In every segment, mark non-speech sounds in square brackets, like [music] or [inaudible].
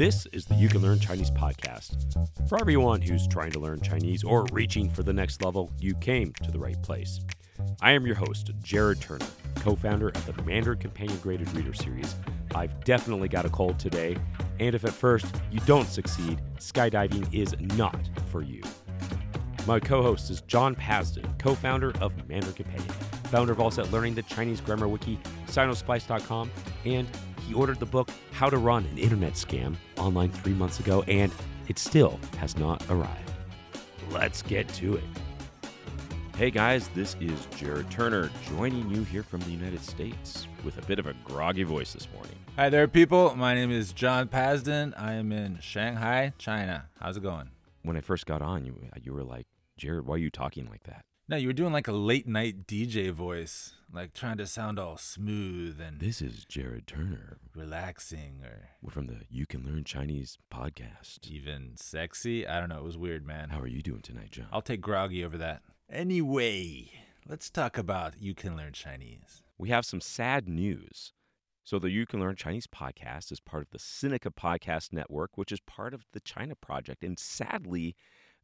This is the You Can Learn Chinese podcast. For everyone who's trying to learn Chinese or reaching for the next level, you came to the right place. I am your host, Jared Turner, co founder of the Mandarin Companion Graded Reader Series. I've definitely got a cold today, and if at first you don't succeed, skydiving is not for you. My co host is John Pasden, co founder of Mandarin Companion, founder of All Set Learning, the Chinese Grammar Wiki, Sinosplice.com, and he ordered the book How to Run an Internet Scam online three months ago, and it still has not arrived. Let's get to it. Hey guys, this is Jared Turner joining you here from the United States with a bit of a groggy voice this morning. Hi there, people. My name is John Pasden. I am in Shanghai, China. How's it going? When I first got on, you you were like, Jared, why are you talking like that? No, you were doing like a late night DJ voice, like trying to sound all smooth and This is Jared Turner. relaxing or We're from the You Can Learn Chinese podcast. even sexy. I don't know. It was weird, man. How are you doing tonight, John? I'll take groggy over that. Anyway, let's talk about You Can Learn Chinese. we have some sad news. So, the You Can Learn Chinese podcast is part of the Sinica Podcast Network, which is part of the China Project. And sadly,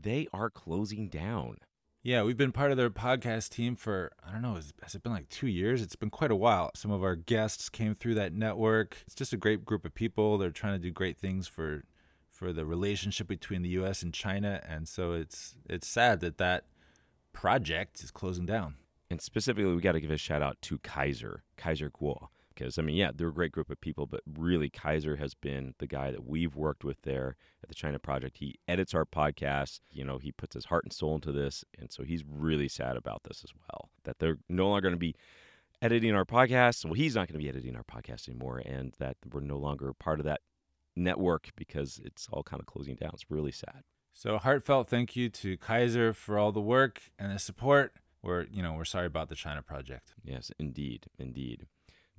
they are closing down. Yeah, we've been part of their podcast team for, I don't know, has, it been like two years? It's been quite a while. Some of our guests came through that network. It's just a great group of people. They're trying to do great things for for the relationship between the US and China. And so it's it's sad that that project is closing down. And specifically, we got to give a shout out to Kaiser, Kaiser Kuo. Because, I mean, yeah, they're a great group of people, but really, Kaiser has been the guy that we've worked with there at the China Project. He edits our podcast. You know, he puts his heart and soul into this. And so he's really sad about this as well, that they're no longer going to be editing our podcast. Well, he's not going to be editing our podcast anymore, and that we're no longer part of that network because it's all kind of closing down. It's really sad. So heartfelt thank you to Kaiser for all the work and the support. We're you know, we're sorry about the China project. Yes, indeed, indeed.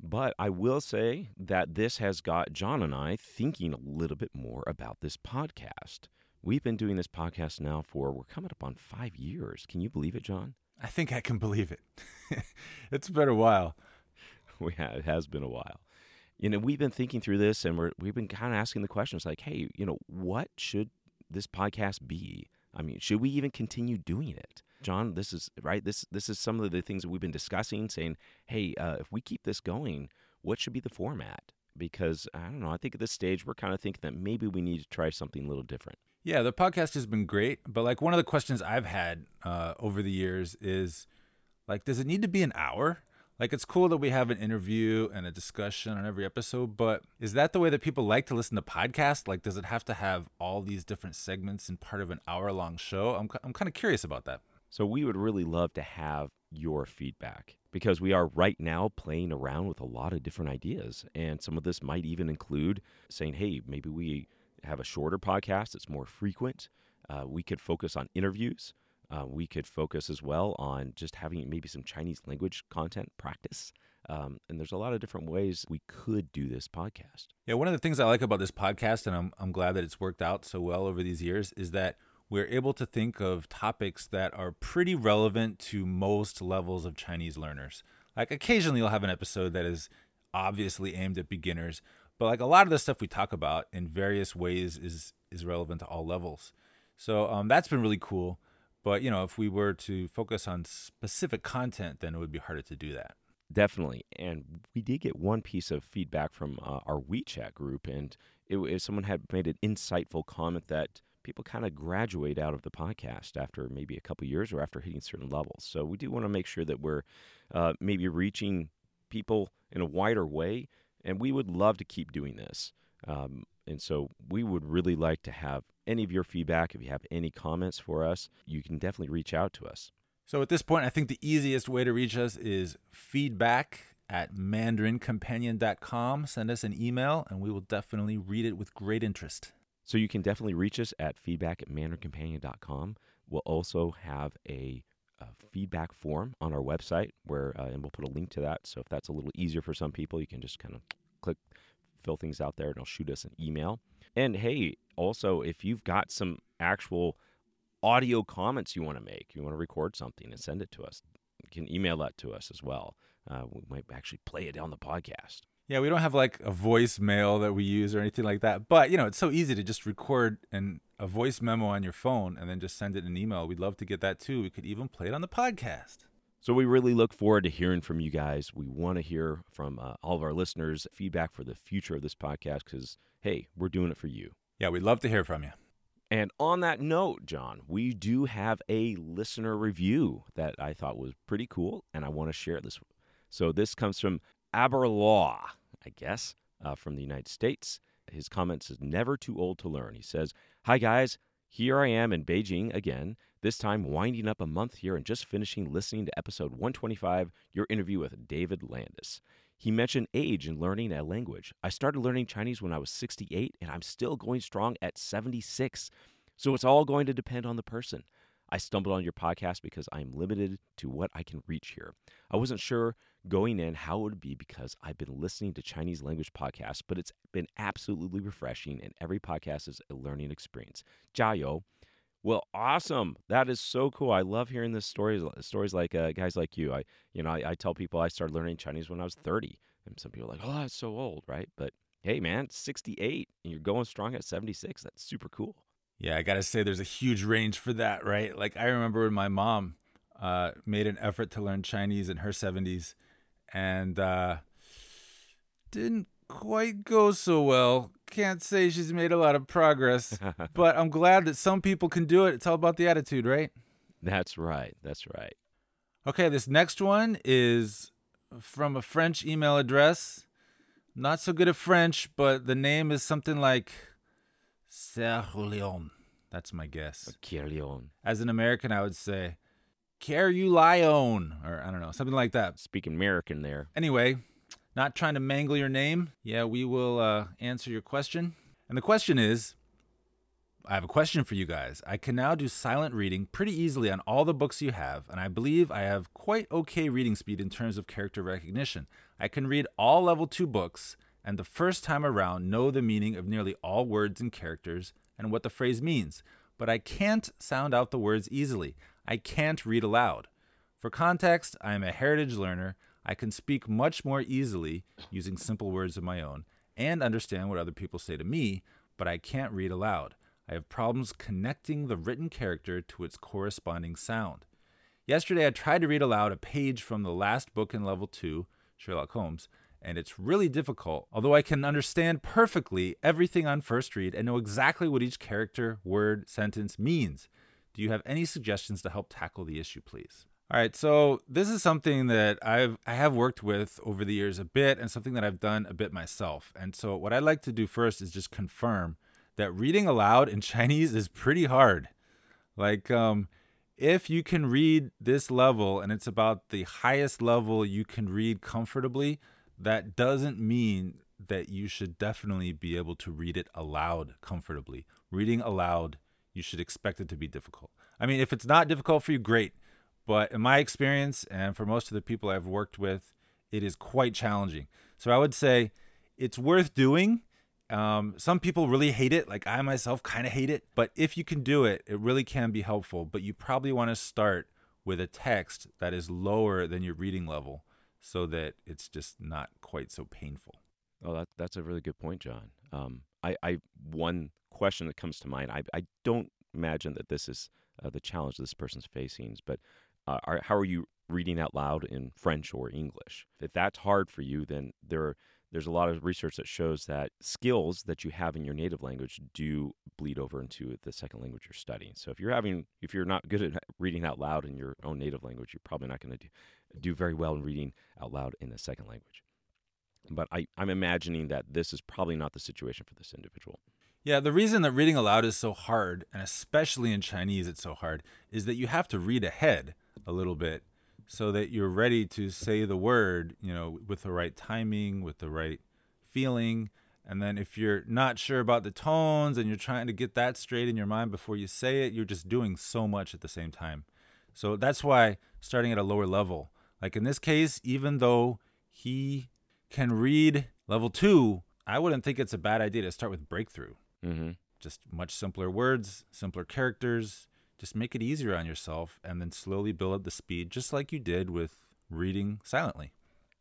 But I will say that this has got John and I thinking a little bit more about this podcast. We've been doing this podcast now for, we're coming up on five years. Can you believe it, John? I think I can believe it. [laughs] it's been a while. [laughs] We ha it has been a while. You know, we've been thinking through this and we're, we've been kind of asking the questions like, hey, you know, what should this podcast be? I mean, should we even continue doing it? John, this is right. This this is some of the things that we've been discussing, saying, "Hey, uh, if we keep this going, what should be the format?" Because I don't know. I think at this stage we're kind of thinking that maybe we need to try something a little different. Yeah, the podcast has been great, but like one of the questions I've had uh, over the years is like, does it need to be an hour? Like, it's cool that we have an interview and a discussion on every episode, but is that the way that people like to listen to podcasts? Like, does it have to have all these different segments and part of an hour long show? I'm, I'm kind of curious about that. So we would really love to have your feedback because we are right now playing around with a lot of different ideas, and some of this might even include saying, "Hey, maybe we have a shorter podcast that's more frequent. Uh, we could focus on interviews." Uh, we could focus as well on just having maybe some Chinese language content practice. Um, and there's a lot of different ways we could do this podcast. Yeah, one of the things I like about this podcast, and I'm, I'm glad that it's worked out so well over these years, is that we're able to think of topics that are pretty relevant to most levels of Chinese learners. Like occasionally you'll have an episode that is obviously aimed at beginners, but like a lot of the stuff we talk about in various ways is is relevant to all levels. So um, that's been really cool. But you know, if we were to focus on specific content, then it would be harder to do that. Definitely. And we did get one piece of feedback from uh, our WeChat group, and it, someone had made an insightful comment that people kind of graduate out of the podcast after maybe a couple years or after hitting certain levels. So we do want to make sure that we're uh, maybe reaching people in a wider way, and we would love to keep doing this. Um, and so we would really like to have any of your feedback. If you have any comments for us, you can definitely reach out to us. So at this point, I think the easiest way to reach us is feedback at mandarincompanion.com. Send us an email and we will definitely read it with great interest. So you can definitely reach us at feedback at mandarincompanion.com. We'll also have a, a feedback form on our website where, uh, and we'll put a link to that. So if that's a little easier for some people, you can just kind of click, fill things out there, and it'll shoot us an email. And hey, also, if you've got some actual audio comments you want to make, you want to record something and send it to us, you can email that to us as well. Uh, we might actually play it on the podcast. Yeah, we don't have like a voicemail that we use or anything like that. But, you know, it's so easy to just record an, a voice memo on your phone and then just send it an email. We'd love to get that too. We could even play it on the podcast. So we really look forward to hearing from you guys. We want to hear from uh, all of our listeners feedback for the future of this podcast because, hey, we're doing it for you. Yeah, we'd love to hear from you. And on that note, John, we do have a listener review that I thought was pretty cool, and I want to share this. So this comes from Aberlaw, I guess, uh, from the United States. His comments is never too old to learn. He says, "Hi guys, here I am in Beijing again. This time winding up a month here and just finishing listening to episode 125, your interview with David Landis." He mentioned age in learning a language. I started learning Chinese when I was 68, and I'm still going strong at 76. So it's all going to depend on the person. I stumbled on your podcast because I'm limited to what I can reach here. I wasn't sure going in how it would be because I've been listening to Chinese language podcasts, but it's been absolutely refreshing, and every podcast is a learning experience. 加油! Well, awesome! That is so cool. I love hearing this stories. Stories like uh, guys like you. I, you know, I, I tell people I started learning Chinese when I was 30, and some people are like, "Oh, that's so old, right?" But hey, man, 68, and you're going strong at 76. That's super cool. Yeah, I gotta say, there's a huge range for that, right? Like I remember when my mom uh, made an effort to learn Chinese in her 70s, and uh, didn't quite go so well. Can't say she's made a lot of progress, [laughs] but I'm glad that some people can do it. It's all about the attitude, right? That's right. That's right. Okay, this next one is from a French email address. Not so good at French, but the name is something like Sergio Leon. That's my guess. Leon. As an American, I would say, Care or I don't know, something like that. Speaking American there. Anyway, not trying to mangle your name. Yeah, we will uh, answer your question. And the question is I have a question for you guys. I can now do silent reading pretty easily on all the books you have, and I believe I have quite okay reading speed in terms of character recognition. I can read all level 2 books and the first time around know the meaning of nearly all words and characters and what the phrase means, but I can't sound out the words easily. I can't read aloud. For context, I am a heritage learner. I can speak much more easily using simple words of my own and understand what other people say to me, but I can't read aloud. I have problems connecting the written character to its corresponding sound. Yesterday, I tried to read aloud a page from the last book in level 2, Sherlock Holmes, and it's really difficult, although I can understand perfectly everything on first read and know exactly what each character, word, sentence means. Do you have any suggestions to help tackle the issue, please? All right, so this is something that I've I have worked with over the years a bit and something that I've done a bit myself. And so what I'd like to do first is just confirm that reading aloud in [laughs] Chinese is pretty hard. Like um if you can read this level and it's about the highest level you can read comfortably, that doesn't mean that you should definitely be able to read it aloud comfortably. Reading aloud, you should expect it to be difficult. I mean, if it's not difficult for you, great. But in my experience, and for most of the people I've worked with, it is quite challenging. So I would say it's worth doing. Um, some people really hate it, like I myself kind of hate it. But if you can do it, it really can be helpful. But you probably want to start with a text that is lower than your reading level so that it's just not quite so painful. Oh, that, that's a really good point, John. Um, I, I one question that comes to mind. I, I don't imagine that this is uh, the challenge this person's facing, but uh, are, how are you reading out loud in French or English? If that's hard for you, then there there's a lot of research that shows that skills that you have in your native language do bleed over into the second language you're studying. So if you're having if you're not good at reading out loud in your own native language, you're probably not going to do do very well in reading out loud in a second language. But I, I'm imagining that this is probably not the situation for this individual. Yeah, the reason that reading aloud is so hard, and especially in Chinese it's so hard, is that you have to read ahead a little bit so that you're ready to say the word, you know, with the right timing, with the right feeling. And then if you're not sure about the tones and you're trying to get that straight in your mind before you say it, you're just doing so much at the same time. So that's why starting at a lower level like in this case, even though he can read level two, I wouldn't think it's a bad idea to start with breakthrough. Mm-hmm. Just much simpler words, simpler characters. Just make it easier on yourself and then slowly build up the speed, just like you did with reading silently.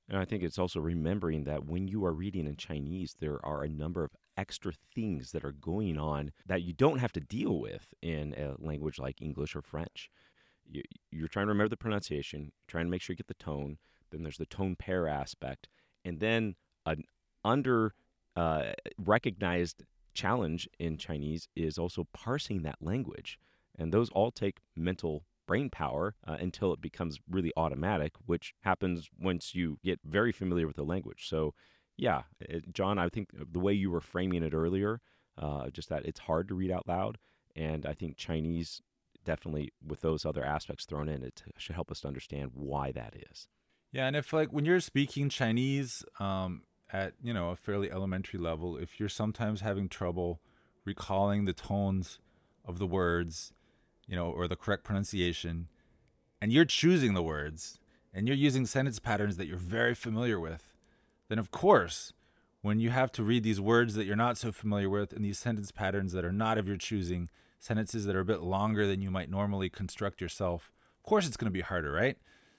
And I think it's also remembering that when you are reading in Chinese, there are a number of extra things that are going on that you don't have to deal with in a language like English or French. You, are trying to remember the pronunciation, trying to make sure you get the tone. Then there's the tone pair aspect, and then an under uh, recognized challenge in Chinese is also parsing that language, and those all take mental brain power uh, until it becomes really automatic, which happens once you get very familiar with the language. So, yeah, it, John, I think the way you were framing it earlier, uh, just that it's hard to read out loud, and I think Chinese definitely with those other aspects thrown in, it should help us to understand why that is. Yeah, and if like when you're speaking Chinese um, at you know a fairly elementary level, if you're sometimes having trouble recalling the tones of the words you know, or the correct pronunciation, and you're choosing the words and you're using sentence patterns that you're very familiar with, then of course, when you have to read these words that you're not so familiar with and these sentence patterns that are not of your choosing, sentences that are a bit longer than you might normally construct yourself, of course it's going to be harder, right?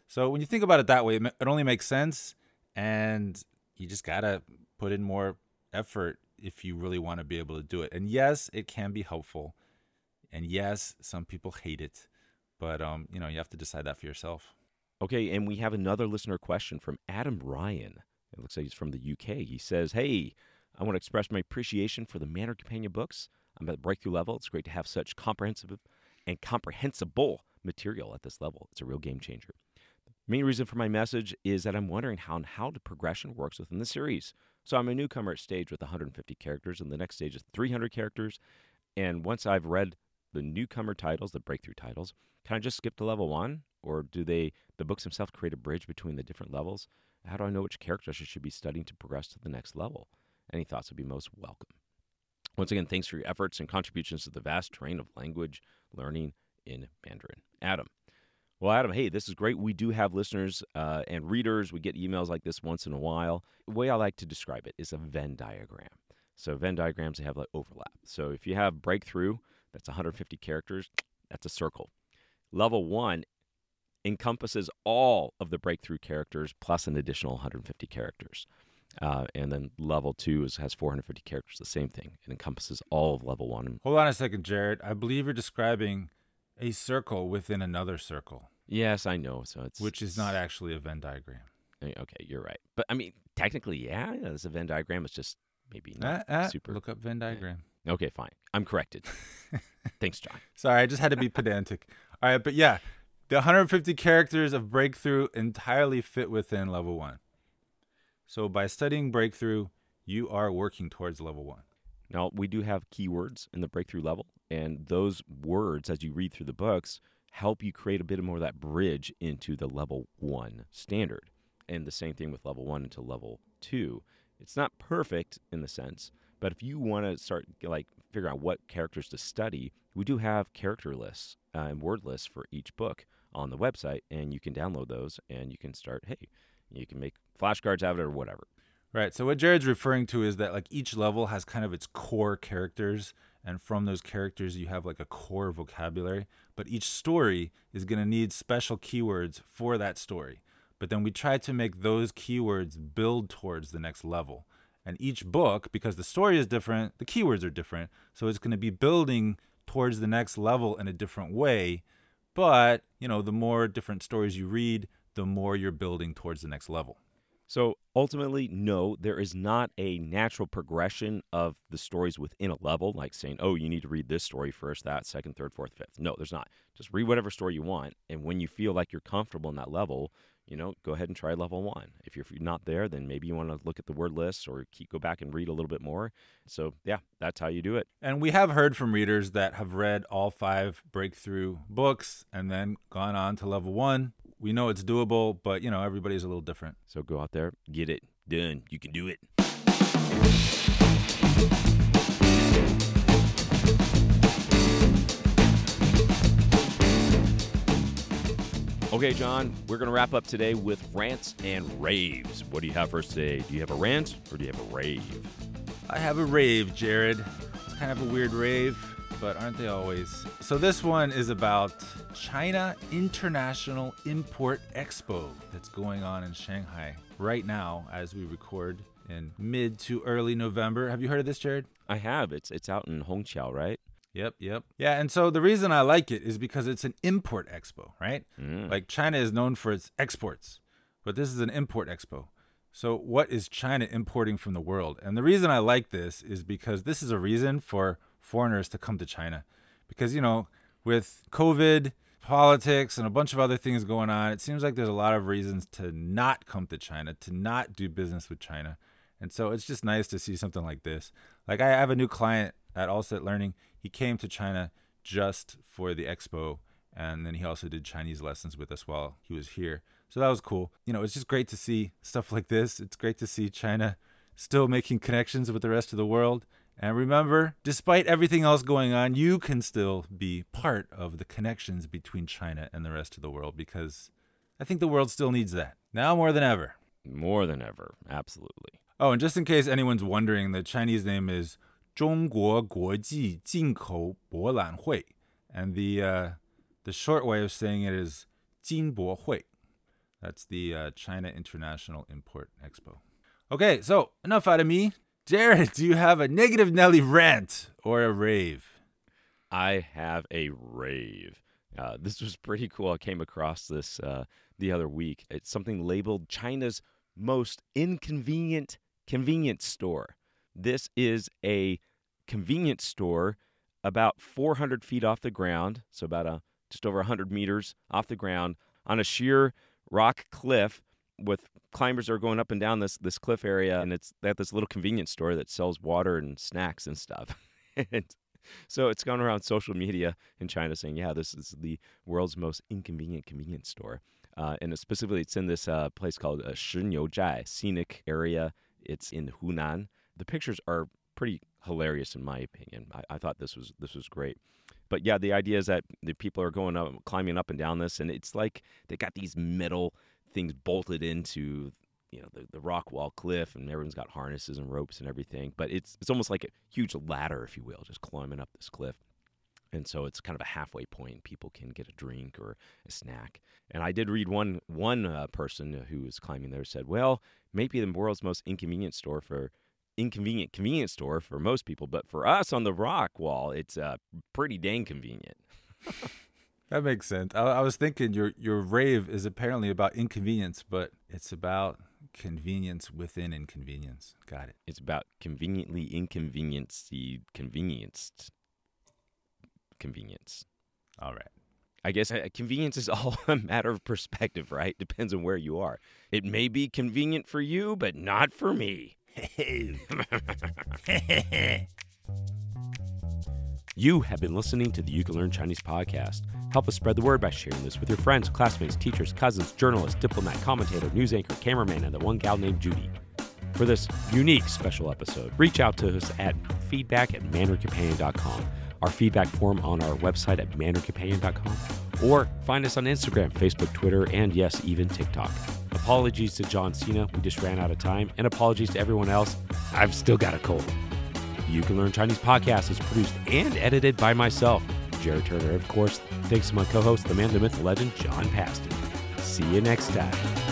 So when you think about it that way, it only makes sense and you just got to put in more effort if you really want to be able to do it. And yes, it can be helpful. And yes, some people hate it, but um, you know, you have to decide that for yourself. Okay, and we have another listener question from Adam Ryan. It looks like he's from the UK. He says, "Hey, I want to express my appreciation for the Mandarin Companion books. I'm at the breakthrough level. It's great to have such comprehensive and comprehensible material at this level. It's a real game changer. The main reason for my message is that I'm wondering how and how the progression works within the series. So I'm a newcomer at stage with 150 characters, and the next stage is 300 characters. And once I've read the newcomer titles, the breakthrough titles, can I just skip to level one? Or do they the books themselves create a bridge between the different levels? How do I know which characters I should be studying to progress to the next level? Any thoughts would be most welcome. Once again, thanks for your efforts and contributions to the vast terrain of language learning in Mandarin. Adam. Well, Adam, hey, this is great. We do have listeners uh, and readers. We get emails like this once in a while. The way I like to describe it is a Venn diagram. So Venn diagrams they have like overlap. So if you have breakthrough, that's 150 characters. That's a circle. Level one encompasses all of the breakthrough characters plus an additional 150 characters. Uh, and then level two is, has 450 characters, the same thing. It encompasses all of level one. Hold on a second, Jared. I believe you're describing a circle within another circle. Yes, I know. So it's which is not actually a Venn diagram. Okay, you're right. But I mean, technically, yeah, it's a Venn diagram. It's just maybe not uh, uh, super. Look up Venn diagram. Okay, fine. I'm corrected. [laughs] Thanks, John. Sorry, I just had to be [laughs] pedantic. All right, but yeah, the 150 characters of Breakthrough entirely fit within level one. So by studying Breakthrough, you are working towards level one. Now, we do have keywords in the Breakthrough level, and those words, as you read through the books, help you create a bit more of that bridge into the level one standard. And the same thing with level one into level two. It's not perfect in the sense, but if you want to start like figure out what characters to study, we do have character lists uh, and word lists for each book on the website, and you can download those and you can start. Hey, you can make flashcards out of it or whatever. Right. So what Jared's referring to is that like each level has kind of its core characters, and from those characters you have like a core vocabulary. But each story is going to need special keywords for that story. But then we try to make those keywords build towards the next level. And each book, because the story is different, the keywords are different. So it's going to be building towards the next level in a different way. But, you know, the more different stories you read, the more you're building towards the next level. So ultimately, no, there is not a natural progression of the stories within a level, like saying, oh, you need to read this story first, that, second, third, fourth, fifth. No, there's not. Just read whatever story you want. And when you feel like you're comfortable in that level, you know, go ahead and try level one. If you're not there, then maybe you want to look at the word list or keep go back and read a little bit more. So yeah, that's how you do it. And we have heard from readers that have read all five breakthrough books and then gone on to level one. We know it's doable, but you know, everybody's a little different. So go out there, get it done. You can do it. Okay, John, we're going to wrap up today with rants and raves. What do you have for us today? Do you have a rant or do you have a rave? I have a rave, Jared. It's kind of a weird rave. But aren't they always? So, this one is about China International Import Expo that's going on in Shanghai right now as we record in mid to early November. Have you heard of this, Jared? I have. It's it's out in Hongqiao, right? Yep, yep. Yeah, and so the reason I like it is because it's an import expo, right? Mm. Like China is known for its exports, but this is an import expo. So, what is China importing from the world? And the reason I like this is because this is a reason for foreigners to come to China. Because, you know, with COVID, politics, and a bunch of other things going on, it seems like there's a lot of reasons to not come to China, to not do business with China. And so it's just nice to see something like this. Like, I have a new client at Allset Learning. He came to China just for the expo, and then he also did Chinese lessons with us while he was here. So that was cool. You know, it's just great to see stuff like this. It's great to see China still making connections with the rest of the world. And remember, despite everything else going on, you can still be part of the connections between China and the rest of the world because I think the world still needs that now more than ever. More than ever, absolutely. Oh, and just in case anyone's wondering, the Chinese name is 中国国际进口博览会, and the uh, the short way of saying it is 金博会. That's the uh, China International Import Expo. Okay, so enough out of me. Jared, do you have a negative Nelly rant or a rave? I have a rave. Uh, this was pretty cool. I came across this uh, the other week. It's something labeled China's most inconvenient convenience store. This is a convenience store about 400 feet off the ground, so about a just over 100 meters off the ground on a sheer rock cliff with climbers are going up and down this this cliff area and it's have this little convenience store that sells water and snacks and stuff. [laughs] And so it's gone around social media in china saying yeah this is the world's most inconvenient convenience store. Uh, and specifically it's in this uh, place called uh, scenic area. It's in hunan. The pictures are pretty hilarious in my opinion. I, I thought this was this was great. But yeah, the idea is that the people are going up, climbing up and down this, and it's like they got these metal things bolted into you know the, the rock wall cliff, and everyone's got harnesses and ropes and everything. But it's it's almost like a huge ladder, if you will, just climbing up this cliff. And so it's kind of a halfway point. People can get a drink or a snack. And I did read one one uh, person who was climbing there said, "Well, maybe the world's most inconvenient store for inconvenient convenience store for most people, but for us on the rock wall, it's uh, pretty dang convenient. [laughs] that makes sense. I, I was thinking your your rave is apparently about inconvenience, but it's about convenience within inconvenience. Got it. It's about conveniently inconvenienced convenienced convenience. All right. I guess uh, convenience is [laughs] all a matter of perspective, right? Depends on where you are. It may be convenient for you, but not for me. [laughs] [laughs] you have been listening to the You Can Learn Chinese podcast. Help us spread the word by sharing this with your friends, classmates, teachers, cousins, journalists, diplomat, commentator, news anchor, cameraman, and the one gal named Judy. For this unique special episode, reach out to us at feedback at mandarincompanion.com, our feedback form on our website at mandarincompanion.com, or find us on Instagram, Facebook, Twitter, and yes, even TikTok. Apologies to John Cena, we just ran out of time, and apologies to everyone else, I've still got a cold. You Can Learn Chinese podcast is produced and edited by myself, Jared Turner. Of course, thanks to my co host, the man, the myth, the legend, John Pasden. See you next time.